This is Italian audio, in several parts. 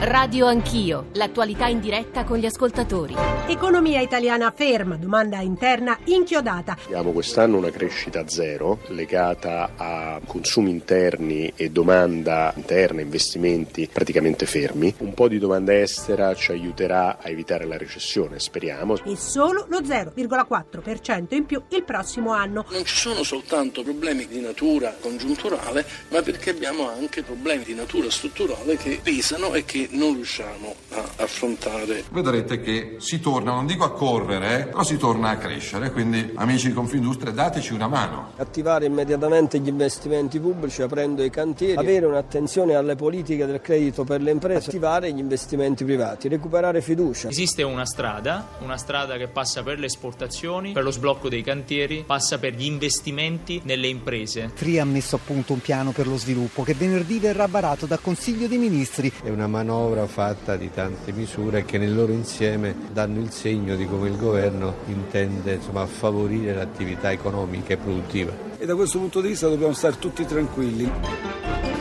Radio Anch'io, l'attualità in diretta con gli ascoltatori. Economia italiana ferma, domanda interna inchiodata. Abbiamo quest'anno una crescita zero legata a consumi interni e domanda interna, investimenti praticamente fermi. Un po' di domanda estera ci aiuterà a evitare la recessione, speriamo. E solo lo 0,4% in più il prossimo anno. Non ci sono soltanto problemi di natura congiunturale, ma perché abbiamo anche problemi di natura strutturale che pesano e che non riusciamo a affrontare. Vedrete che si torna, non dico a correre, però si torna a crescere, quindi amici di Confindustria dateci una mano. Attivare immediatamente gli investimenti pubblici aprendo i cantieri, avere un'attenzione alle politiche del credito per le imprese, attivare gli investimenti privati, recuperare fiducia. Esiste una strada, una strada che passa per le esportazioni, per lo sblocco dei cantieri, passa per gli investimenti nelle imprese. TRI ha messo a punto un piano per lo sviluppo che venerdì verrà varato dal Consiglio dei Ministri. È una manovra fatta di tante misure che nel loro insieme danno il segno di come il governo intende insomma, favorire l'attività economica e produttiva. E da questo punto di vista dobbiamo stare tutti tranquilli.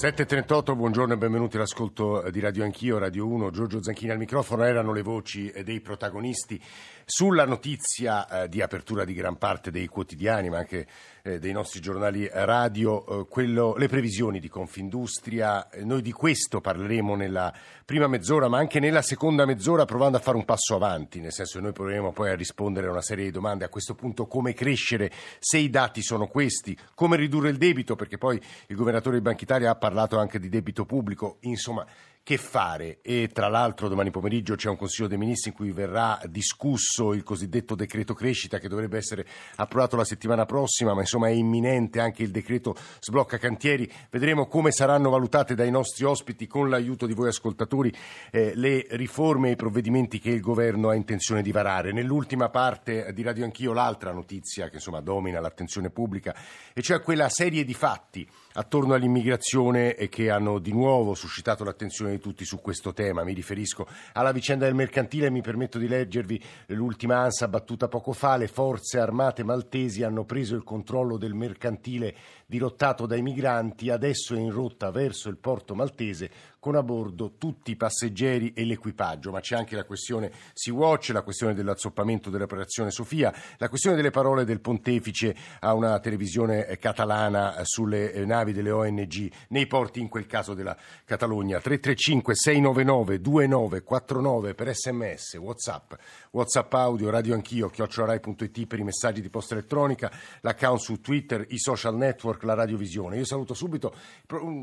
7.38, buongiorno e benvenuti all'ascolto di Radio Anch'io, Radio 1, Giorgio Zanchini al microfono, erano le voci dei protagonisti sulla notizia eh, di apertura di gran parte dei quotidiani, ma anche eh, dei nostri giornali radio, eh, quello, le previsioni di Confindustria. Eh, noi di questo parleremo nella prima mezz'ora, ma anche nella seconda mezz'ora, provando a fare un passo avanti, nel senso che noi proveremo poi a rispondere a una serie di domande. A questo punto, come crescere se i dati sono questi, come ridurre il debito, perché poi il governatore di Banca Italia ha parlato anche di debito pubblico, insomma che fare e tra l'altro domani pomeriggio c'è un Consiglio dei Ministri in cui verrà discusso il cosiddetto decreto crescita che dovrebbe essere approvato la settimana prossima, ma insomma è imminente anche il decreto sblocca cantieri. Vedremo come saranno valutate dai nostri ospiti con l'aiuto di voi ascoltatori eh, le riforme e i provvedimenti che il governo ha intenzione di varare. Nell'ultima parte di Radio Anch'io l'altra notizia che insomma domina l'attenzione pubblica e cioè quella serie di fatti attorno all'immigrazione e che hanno di nuovo suscitato l'attenzione di tutti su questo tema. Mi riferisco alla vicenda del mercantile e mi permetto di leggervi l'ultima ansa battuta poco fa. Le forze armate maltesi hanno preso il controllo del mercantile dirottato dai migranti, adesso è in rotta verso il porto maltese con a bordo tutti i passeggeri e l'equipaggio, ma c'è anche la questione Sea-Watch, la questione dell'azzoppamento dell'operazione Sofia, la questione delle parole del pontefice a una televisione catalana sulle navi delle ONG nei porti, in quel caso della Catalogna. 335 699 2949 per sms, whatsapp, whatsapp audio, radio anch'io, chiocciolarai.it per i messaggi di posta elettronica, l'account su Twitter, i social network, la radiovisione. Io saluto subito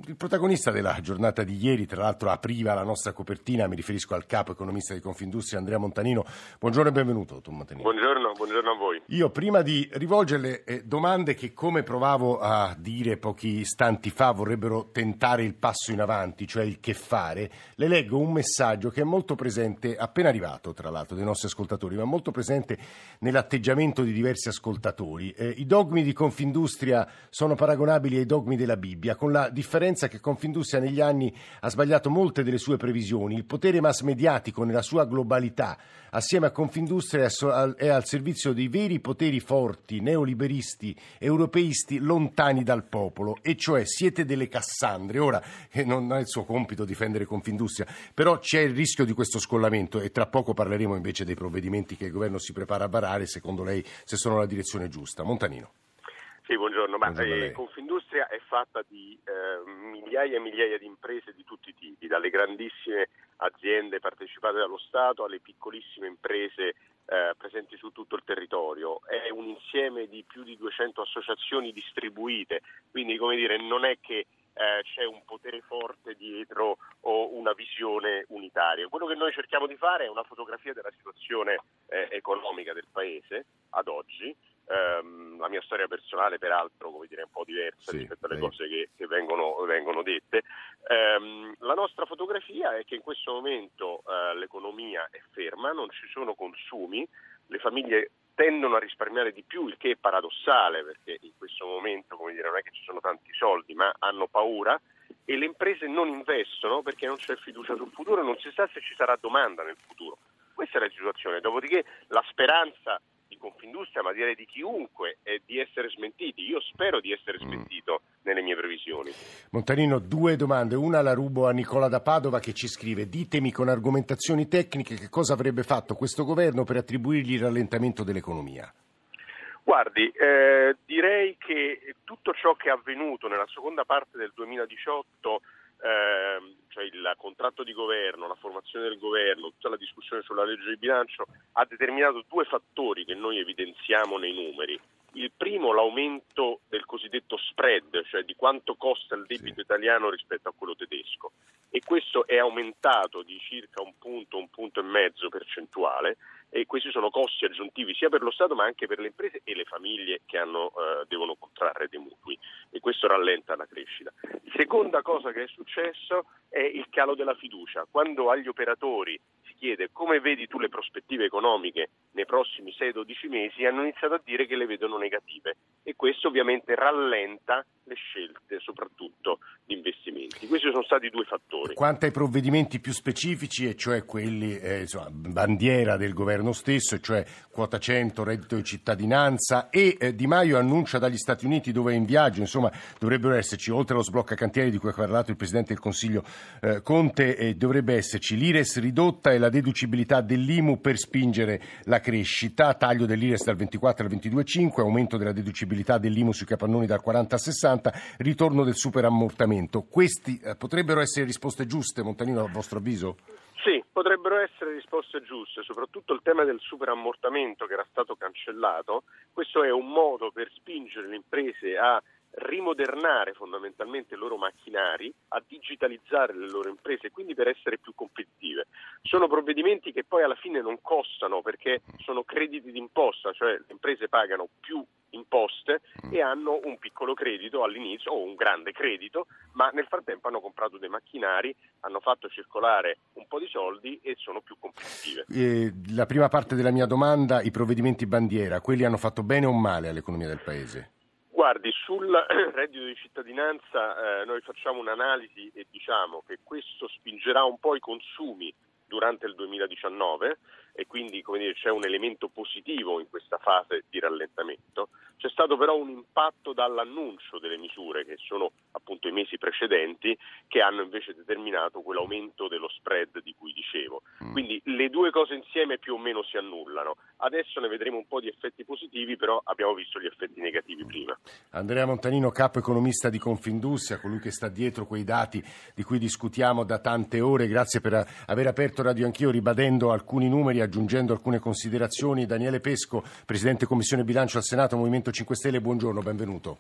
il protagonista della giornata di ieri, tra l'altro apriva la nostra copertina, mi riferisco al capo economista di Confindustria Andrea Montanino. Buongiorno e benvenuto, Tom Montanino. Buongiorno, buongiorno a voi. Io prima di rivolgerle eh, domande che come provavo a dire pochi istanti fa vorrebbero tentare il passo in avanti, cioè il che fare, le leggo un messaggio che è molto presente, appena arrivato tra l'altro dei nostri ascoltatori, ma molto presente nell'atteggiamento di diversi ascoltatori. Eh, I dogmi di Confindustria sono paragonabili ai dogmi della Bibbia, con la differenza che Confindustria negli anni ha sbagliato molte delle sue previsioni. Il potere mass mediatico nella sua globalità, assieme a Confindustria, è al servizio dei veri poteri forti, neoliberisti, europeisti, lontani dal popolo, e cioè siete delle Cassandre. Ora, eh, non è il suo compito difendere Confindustria, però c'è il rischio di questo scollamento e tra poco parleremo invece dei provvedimenti che il governo si prepara a varare, secondo lei, se sono la direzione giusta. Montanino. Sì, buongiorno. Ma, eh, Confindustria è fatta di eh, migliaia e migliaia di imprese di tutti i tipi, dalle grandissime aziende partecipate dallo Stato alle piccolissime imprese eh, presenti su tutto il territorio. È un insieme di più di 200 associazioni distribuite, quindi come dire, non è che eh, c'è un potere forte dietro o una visione unitaria. Quello che noi cerchiamo di fare è una fotografia della situazione eh, economica del Paese ad oggi Um, la mia storia personale, peraltro, come dire, è un po' diversa sì, rispetto alle sì. cose che, che vengono, vengono, dette. Um, la nostra fotografia è che in questo momento uh, l'economia è ferma, non ci sono consumi, le famiglie tendono a risparmiare di più, il che è paradossale perché in questo momento come dire, non è che ci sono tanti soldi, ma hanno paura e le imprese non investono perché non c'è fiducia sul futuro non si sa se ci sarà domanda nel futuro. Questa è la situazione, dopodiché la speranza Confindustria, ma direi di chiunque, è di essere smentiti. Io spero di essere Mm. smentito nelle mie previsioni. Montanino, due domande. Una la rubo a Nicola da Padova che ci scrive: Ditemi con argomentazioni tecniche che cosa avrebbe fatto questo governo per attribuirgli il rallentamento dell'economia. Guardi, eh, direi che tutto ciò che è avvenuto nella seconda parte del 2018, ehm, cioè il contratto di governo, la formazione del governo, tutta la discussione sulla legge di bilancio, ha determinato due fattori che noi evidenziamo nei numeri. Il primo, l'aumento del cosiddetto spread, cioè di quanto costa il debito italiano rispetto a quello tedesco. E questo è aumentato di circa un punto, un punto e mezzo percentuale e questi sono costi aggiuntivi sia per lo Stato ma anche per le imprese e le famiglie che hanno, eh, devono contrarre dei mutui e questo rallenta la crescita. Seconda cosa che è successo è il calo della fiducia. Quando agli operatori chiede come vedi tu le prospettive economiche nei prossimi 6-12 mesi, hanno iniziato a dire che le vedono negative e questo ovviamente rallenta le scelte, soprattutto di investimenti. Questi sono stati due fattori. Quanto ai provvedimenti più specifici, e cioè quelli eh, insomma, bandiera del governo stesso, cioè quota 100, reddito di cittadinanza e eh, Di Maio annuncia dagli Stati Uniti dove è in viaggio, insomma dovrebbero esserci, oltre allo sblocca cantieri di cui ha parlato il Presidente del Consiglio eh, Conte, eh, dovrebbe esserci l'IRES ridotta e la deducibilità dell'IMU per spingere la crescita, taglio dell'IRES dal 24 al 22,5, aumento della deducibilità dell'IMU sui capannoni dal 40 al 60, ritorno del superammortamento. Questi eh, potrebbero essere risposte giuste, Montanino, a vostro avviso? Sì, potrebbero essere risposte giuste, soprattutto il tema del superammortamento che era stato cancellato. Questo è un modo per spingere le imprese a rimodernare fondamentalmente i loro macchinari, a digitalizzare le loro imprese, quindi per essere più competitive. Sono provvedimenti che poi alla fine non costano perché sono crediti d'imposta, cioè le imprese pagano più imposte e hanno un piccolo credito all'inizio o un grande credito, ma nel frattempo hanno comprato dei macchinari, hanno fatto circolare un po' di soldi e sono più competitive. Eh, la prima parte della mia domanda, i provvedimenti bandiera, quelli hanno fatto bene o male all'economia del Paese? Guardi, sul reddito di cittadinanza eh, noi facciamo un'analisi e diciamo che questo spingerà un po' i consumi durante il 2019 e quindi come dire, c'è un elemento positivo in questa fase di rallentamento. C'è stato però un impatto dall'annuncio delle misure che sono appunto i mesi precedenti che hanno invece determinato quell'aumento dello spread di cui dicevo. Quindi le due cose insieme più o meno si annullano. Adesso ne vedremo un po' di effetti positivi, però abbiamo visto gli effetti negativi prima. Andrea Montanino, capo economista di Confindustria, colui che sta dietro quei dati di cui discutiamo da tante ore, grazie per aver aperto Radio Anch'io ribadendo alcuni numeri, aggiungendo alcune considerazioni. Daniele Pesco, Presidente Commissione Bilancio al Senato, Movimento 5 Stelle, buongiorno, benvenuto.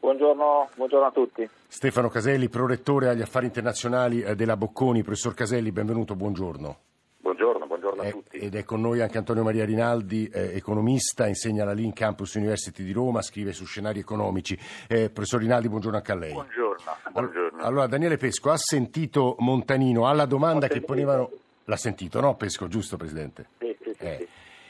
Buongiorno, buongiorno, a tutti. Stefano Caselli, prorettore agli affari internazionali della Bocconi. Professor Caselli, benvenuto, buongiorno. Buongiorno, buongiorno a tutti. Ed è con noi anche Antonio Maria Rinaldi, eh, economista, insegna alla Link Campus University di Roma, scrive su scenari economici. Eh, professor Rinaldi, buongiorno anche a lei. Buongiorno, buongiorno. Allora, Daniele Pesco, ha sentito Montanino alla domanda che ponevano... L'ha sentito, no Pesco, giusto Presidente? Sì, sì, sì. Eh.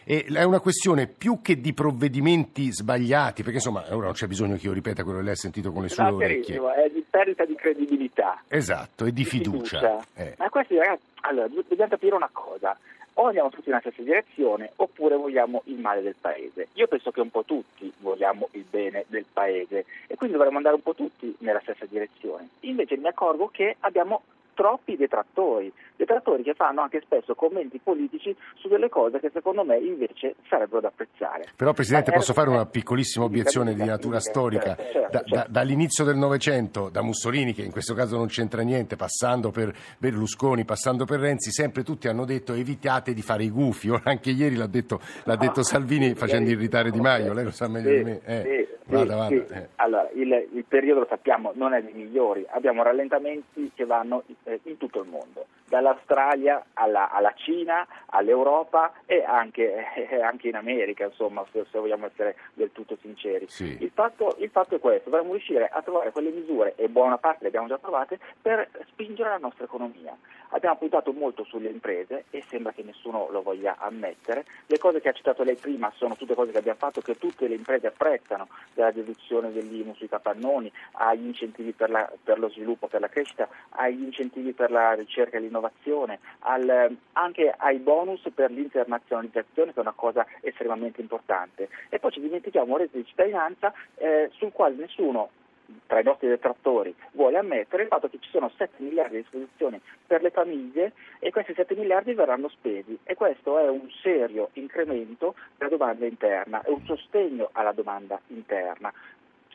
E è una questione più che di provvedimenti sbagliati, perché insomma ora non c'è bisogno che io ripeta quello che lei ha sentito con le sue orecchie. è di perdita di credibilità. Esatto, e di, di fiducia. Eh. Ma questi ragazzi, allora, dobbiamo capire una cosa. O andiamo tutti nella stessa direzione oppure vogliamo il male del paese. Io penso che un po' tutti vogliamo il bene del paese e quindi dovremmo andare un po' tutti nella stessa direzione. Invece mi accorgo che abbiamo troppi detrattori, detrattori che fanno anche spesso commenti politici su delle cose che secondo me invece sarebbero da apprezzare. Però Presidente posso fare una piccolissima obiezione di natura storica? certo, certo, Da- da- certo. dall'inizio del Novecento, da Mussolini, che in questo caso non c'entra niente, passando per Berlusconi, passando per Renzi, sempre tutti hanno detto evitate di fare i gufi. Ora anche ieri l'ha detto, l'ha detto Salvini facendo irritare Di Maio, lei lo sa meglio di me. Eh, vada. sì. eh. Allora, il, il periodo lo sappiamo non è dei migliori, abbiamo rallentamenti che vanno eh, in tutto il mondo, dall'Australia alla, alla Cina, all'Europa e anche, eh, anche in America, insomma, se, se vogliamo essere del tutto sinceri. Sì. Il, fatto, il fatto è questo, dovremmo riuscire a trovare quelle misure, e buona parte le abbiamo già trovate, per spingere la nostra economia. Abbiamo puntato molto sulle imprese e sembra che nessuno lo voglia ammettere. Le cose che ha citato lei prima sono tutte cose che abbiamo fatto che tutte le imprese apprezzano, dalla deduzione dell'IMU sui capannoni, agli incentivi per, la, per, lo sviluppo, per la crescita, agli incentivi per la ricerca e l'innovazione, al, anche ai bonus per l'internazionalizzazione che è una cosa estremamente importante. E poi ci dimentichiamo un reddito di cittadinanza eh, sul quale nessuno tra i nostri detrattori vuole ammettere il fatto che ci sono 7 miliardi a disposizione per le famiglie e questi 7 miliardi verranno spesi e questo è un serio incremento della domanda interna, è un sostegno alla domanda interna.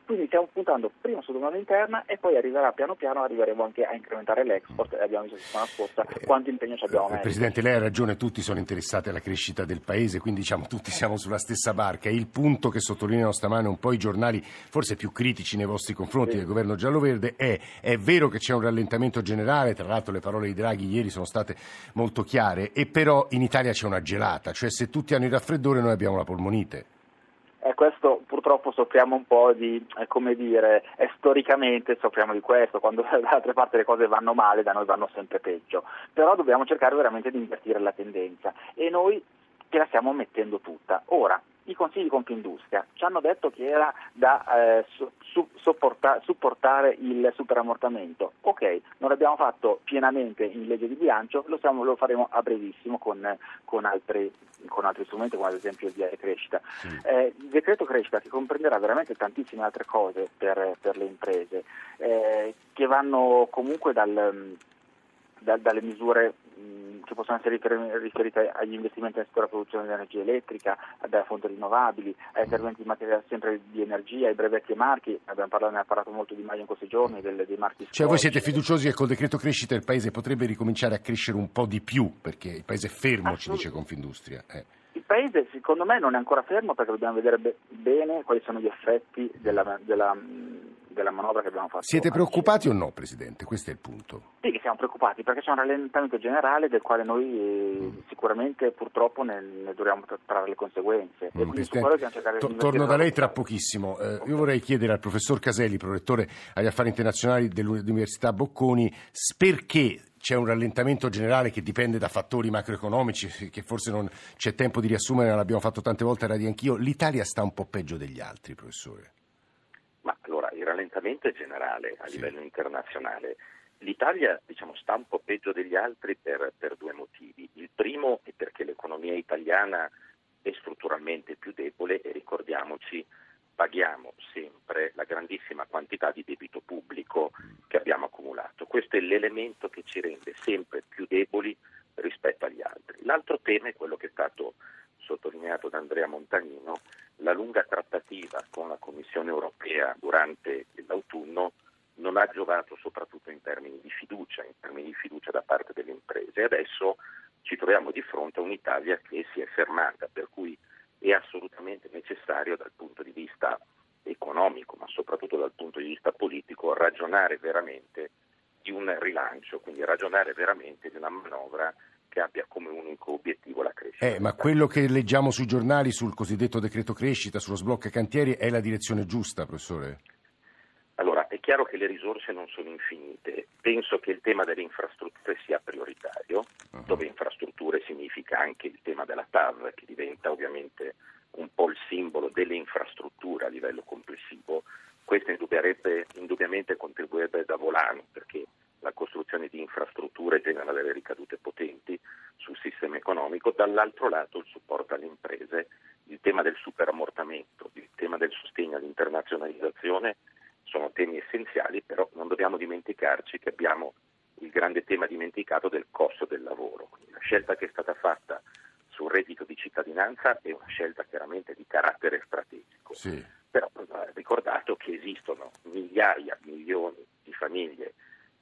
Quindi stiamo puntando prima sulla domanda interna e poi arriverà piano piano, arriveremo anche a incrementare l'export e abbiamo visto la settimana scorsa quanto impegno ci abbiamo messo. Presidente, lei ha ragione, tutti sono interessati alla crescita del Paese, quindi diciamo tutti siamo sulla stessa barca. Il punto che sottolineano stamane un po' i giornali, forse più critici nei vostri confronti sì. del governo giallo-verde, è, è vero che c'è un rallentamento generale, tra l'altro le parole di Draghi ieri sono state molto chiare, e però in Italia c'è una gelata, cioè se tutti hanno il raffreddore noi abbiamo la polmonite. Eh, questo purtroppo soffriamo un po' di, eh, come dire, eh, storicamente soffriamo di questo, quando da altre parti le cose vanno male, da noi vanno sempre peggio, però dobbiamo cercare veramente di invertire la tendenza. E noi ce la stiamo mettendo tutta. Ora, i consigli di Confindustria ci hanno detto che era da eh, su, sopporta, supportare il superammortamento. Ok, non l'abbiamo fatto pienamente in legge di bilancio, lo, siamo, lo faremo a brevissimo con, con, altri, con, altri, strumenti come ad esempio il DL Crescita. Sì. Eh, il decreto Crescita che comprenderà veramente tantissime altre cose per, per le imprese eh, che vanno comunque dal, da, dalle misure che possono essere riferite agli investimenti nel settore della produzione di energia elettrica, dalle fonti rinnovabili, a interventi in materia sempre di energia, ai brevetti e marchi, abbiamo parlato, ne ha parlato molto di Maio in questi giorni, delle, dei marchi Cioè voi siete fiduciosi che col decreto crescita il Paese potrebbe ricominciare a crescere un po' di più, perché il Paese è fermo, ci dice Confindustria. Eh. Il Paese secondo me non è ancora fermo perché dobbiamo vedere be- bene quali sono gli effetti della, della della manovra che abbiamo fatto. Siete preoccupati o no, Presidente? Questo è il punto. Sì, che siamo preoccupati perché c'è un rallentamento generale del quale noi eh, mm. sicuramente purtroppo ne, ne dobbiamo trarre le conseguenze. Mm, to- torno da lei tra pochissimo. Eh, okay. Io vorrei chiedere al professor Caselli, prorettore agli affari internazionali dell'Università Bocconi, perché c'è un rallentamento generale che dipende da fattori macroeconomici che forse non c'è tempo di riassumere, l'abbiamo fatto tante volte a Radio Anch'io. L'Italia sta un po' peggio degli altri, professore rallentamento è generale a sì. livello internazionale. L'Italia diciamo, sta un po' peggio degli altri per, per due motivi. Il primo è perché l'economia italiana è strutturalmente più debole e ricordiamoci paghiamo sempre la grandissima quantità di debito pubblico che abbiamo accumulato. Questo è l'elemento che ci rende sempre più deboli rispetto agli altri. L'altro tema è quello che è stato sottolineato da Andrea Montanino, la lunga trattativa con la Commissione europea durante l'autunno non ha giovato soprattutto in termini di fiducia, in termini di fiducia da parte delle imprese. Adesso ci troviamo di fronte a un'Italia che si è fermata, per cui è assolutamente necessario dal punto di vista economico, ma soprattutto dal punto di vista politico, ragionare veramente di un rilancio, quindi ragionare veramente di una manovra che abbia come unico obiettivo la crescita. Eh, ma quello che leggiamo sui giornali sul cosiddetto decreto crescita, sullo sblocco ai cantieri, è la direzione giusta, professore? Allora, è chiaro che le risorse non sono infinite. Penso che il tema delle infrastrutture sia prioritario, uh-huh. dove infrastrutture significa anche il tema della TAV, che diventa ovviamente un po' il simbolo delle infrastrutture a livello complessivo. Questo indubbiamente contribuirebbe da volano, perché la costruzione di infrastrutture genera delle ricadute potenti sul sistema economico, dall'altro lato il supporto alle imprese, il tema del superammortamento, il tema del sostegno all'internazionalizzazione sono temi essenziali, però non dobbiamo dimenticarci che abbiamo il grande tema dimenticato del costo del lavoro. Quindi la scelta che è stata fatta sul reddito di cittadinanza è una scelta chiaramente di carattere strategico. Sì. Però va ricordato che esistono migliaia, milioni di famiglie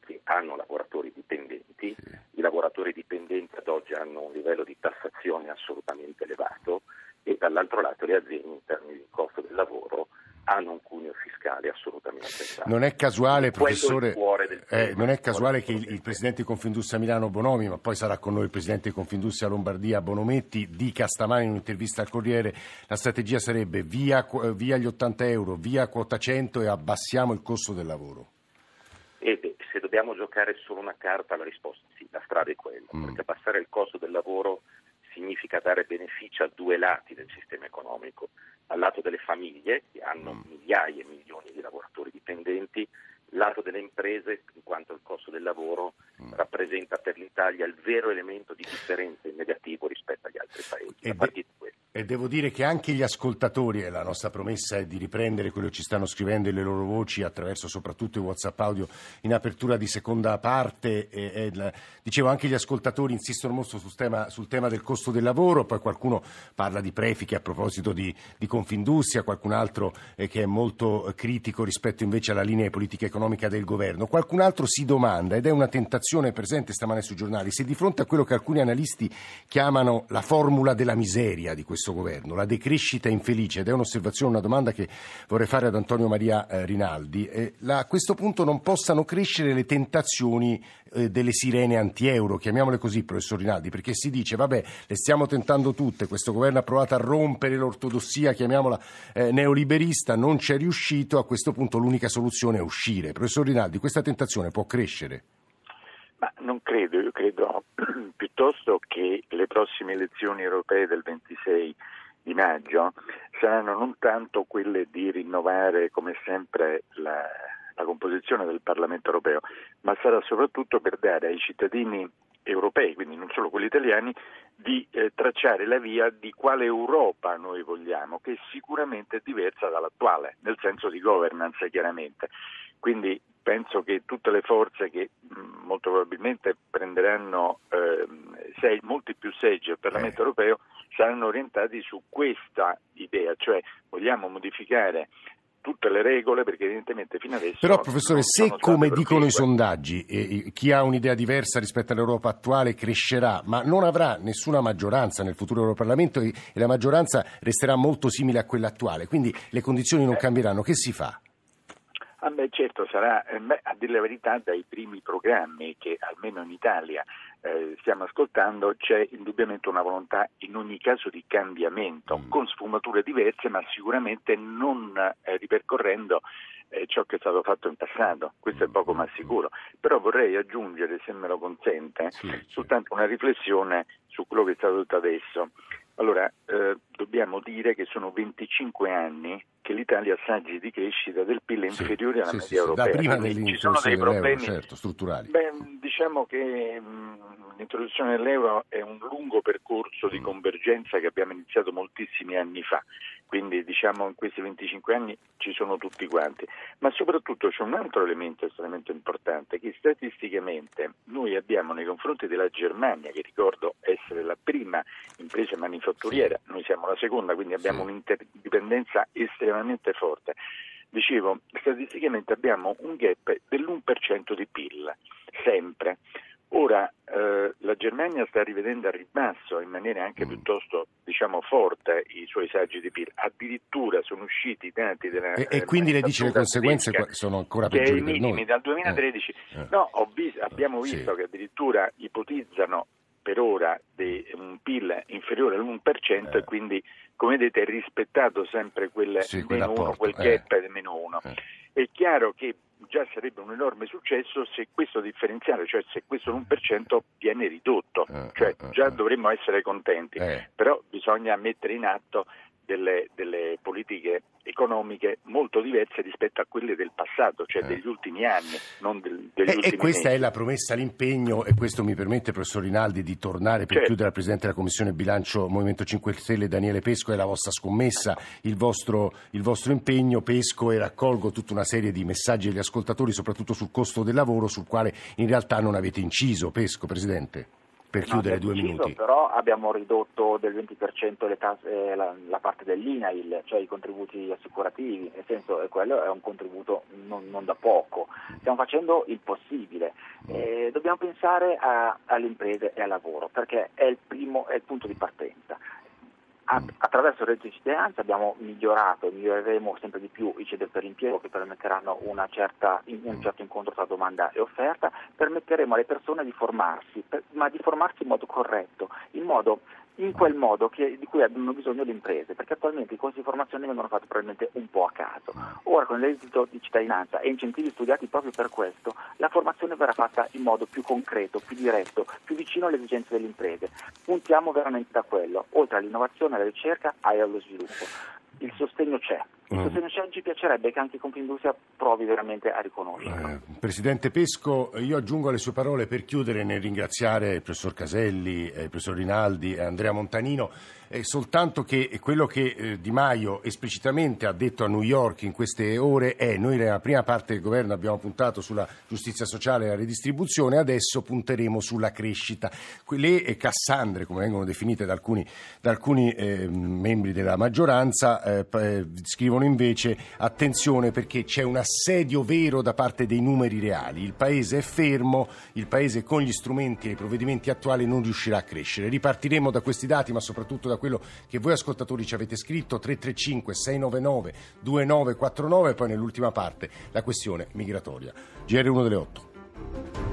che hanno lavoratori dipendenti, i lavoratori dipendenti ad oggi hanno un livello di tassazione assolutamente elevato e dall'altro lato le aziende in termini di costo del lavoro hanno un cuneo fiscale assolutamente elevato. Non è casuale, professore, eh, non è casuale che il, il, presidente di Confindustria Milano Bonomi, ma poi sarà con noi il presidente di Confindustria Lombardia Bonometti, dica stamani in un'intervista al Corriere la strategia sarebbe via, via gli 80 euro, via quota 100 e abbassiamo il costo del lavoro. Se dobbiamo giocare solo una carta, la risposta è sì, la strada è quella, mm. perché abbassare il costo del lavoro significa dare beneficio a due lati del sistema economico, al lato delle famiglie, che hanno mm. migliaia e milioni di lavoratori dipendenti, lato delle imprese, in quanto il costo del lavoro mm. rappresenta per l'Italia il vero elemento di differenza in negativo rispetto agli altri paesi. E, de- devo dire che anche gli ascoltatori, e la nostra promessa è di riprendere quello che ci stanno scrivendo e le loro voci attraverso soprattutto i WhatsApp audio in apertura di seconda parte. E, e dicevo, anche gli ascoltatori insistono molto sul tema, sul tema, del costo del lavoro, poi qualcuno parla di prefiche a proposito di, di Confindustria, qualcun altro eh, che è molto critico rispetto invece alla linea di politica economica del governo. Qualcun altro si domanda, ed è una tentazione presente stamane sui giornali, se di fronte a quello che alcuni analisti chiamano la formula della miseria di questo questo governo, la decrescita infelice, ed è un'osservazione, una domanda che vorrei fare ad Antonio Maria eh, Rinaldi, eh, la, a questo punto non possano crescere le tentazioni eh, delle sirene anti-euro, chiamiamole così, professor Rinaldi, perché si dice, vabbè, le stiamo tentando tutte, questo governo ha provato a rompere l'ortodossia, chiamiamola neoliberista, non ci è riuscito, a questo punto l'unica soluzione è uscire. Professor Rinaldi, questa tentazione può crescere? Ma non credo, io credo piuttosto che le prossime elezioni europee del 26 di maggio saranno non tanto quelle di rinnovare come sempre la, la composizione del Parlamento europeo, ma sarà soprattutto per dare ai cittadini europei, quindi non solo quelli italiani, di eh, tracciare la via di quale Europa noi vogliamo, che sicuramente è diversa dall'attuale, nel senso di governance chiaramente. Quindi penso che tutte le forze che mm, molto probabilmente prenderanno eh, sei, molti più seggi al Parlamento eh. europeo saranno orientati su questa idea, cioè vogliamo modificare tutte le regole perché evidentemente fino adesso però professore se come dicono i sondaggi eh, chi ha un'idea diversa rispetto all'Europa attuale crescerà ma non avrà nessuna maggioranza nel futuro Europarlamento e, e la maggioranza resterà molto simile a quella attuale quindi le condizioni non eh. cambieranno che si fa? Ah beh, certo, sarà, eh, beh, a dire la verità, dai primi programmi che almeno in Italia eh, stiamo ascoltando c'è indubbiamente una volontà in ogni caso di cambiamento, mm. con sfumature diverse, ma sicuramente non eh, ripercorrendo eh, ciò che è stato fatto in passato, questo è mm. poco ma sicuro. Però vorrei aggiungere, se me lo consente, sì, soltanto una riflessione su quello che è stato detto adesso. Allora, eh, dobbiamo dire che sono 25 anni che l'Italia ha saggi di crescita del PIL inferiori alla sì, media sì, europea. Da prima ci sono dei problemi certo, strutturali. Beh, diciamo che mh, l'introduzione dell'euro è un lungo percorso di mm. convergenza che abbiamo iniziato moltissimi anni fa quindi diciamo in questi 25 anni ci sono tutti quanti, ma soprattutto c'è un altro elemento estremamente importante che statisticamente noi abbiamo nei confronti della Germania, che ricordo essere la prima impresa manifatturiera, noi siamo la seconda, quindi abbiamo un'interdipendenza estremamente forte. Dicevo, statisticamente abbiamo un gap dell'1% di PIL, sempre. Ora eh, la Germania sta rivedendo a ribasso in maniera anche mm. piuttosto diciamo, forte i suoi saggi di PIL, addirittura sono usciti i dati della E, e quindi le dice le conseguenze sono ancora peggiori per noi? dal 2013. Eh. No, visto, abbiamo visto sì. che addirittura ipotizzano per ora di un PIL inferiore all'1% eh. e quindi come vedete è rispettato sempre quel sì, meno 1, quel gap eh. del meno 1. Eh. È chiaro che già sarebbe un enorme successo se questo differenziale, cioè se questo 1% viene ridotto, eh, cioè eh, già dovremmo essere contenti, però bisogna mettere in atto delle, delle, politiche economiche molto diverse rispetto a quelle del passato, cioè eh. degli ultimi anni, non del, degli e, ultimi E questa mesi. è la promessa, l'impegno, e questo mi permette, professor Rinaldi, di tornare per certo. chiudere al Presidente della Commissione Bilancio Movimento 5 Stelle, Daniele Pesco, è la vostra scommessa, il vostro, il vostro impegno, Pesco, e raccolgo tutta una serie di messaggi degli ascoltatori, soprattutto sul costo del lavoro, sul quale in realtà non avete inciso. Pesco, Presidente per chiudere no, due deciso, minuti. Però abbiamo ridotto del 20% tasse, eh, la, la, parte dell'INAIL, cioè i contributi assicurativi, nel senso che quello è un contributo non, non, da poco. Stiamo facendo il possibile. Eh, dobbiamo pensare a, alle imprese e al lavoro perché è il, primo, è il punto di partenza attraverso il reddito di cittadinanza abbiamo migliorato e miglioreremo sempre di più i CED per l'impiego che permetteranno certa, un certo incontro tra domanda e offerta, permetteremo alle persone di formarsi, ma di formarsi in modo corretto, in modo in quel modo che, di cui hanno bisogno le imprese, perché attualmente i corsi di formazione vengono fatti probabilmente un po' a caso. Ora con l'esito di cittadinanza e incentivi studiati proprio per questo, la formazione verrà fatta in modo più concreto, più diretto, più vicino alle esigenze delle imprese. Puntiamo veramente da quello, oltre all'innovazione, alla ricerca e allo sviluppo il sostegno c'è. Il mm. sostegno c'è, ci piacerebbe che anche Confindustria provi veramente a riconoscerlo. Eh, Presidente Pesco, io aggiungo alle sue parole per chiudere nel ringraziare il professor Caselli, eh, il professor Rinaldi e Andrea Montanino, eh, soltanto che quello che eh, Di Maio esplicitamente ha detto a New York in queste ore è noi nella prima parte del governo abbiamo puntato sulla giustizia sociale e la redistribuzione, adesso punteremo sulla crescita. Le Cassandre, come vengono definite da alcuni, da alcuni eh, membri della maggioranza, eh, eh, scrivono invece attenzione perché c'è un assedio vero da parte dei numeri reali. Il paese è fermo, il paese con gli strumenti e i provvedimenti attuali non riuscirà a crescere. Ripartiremo da questi dati, ma soprattutto da quello che voi ascoltatori ci avete scritto 335 699 2949 e poi nell'ultima parte la questione migratoria. GR1 delle 8.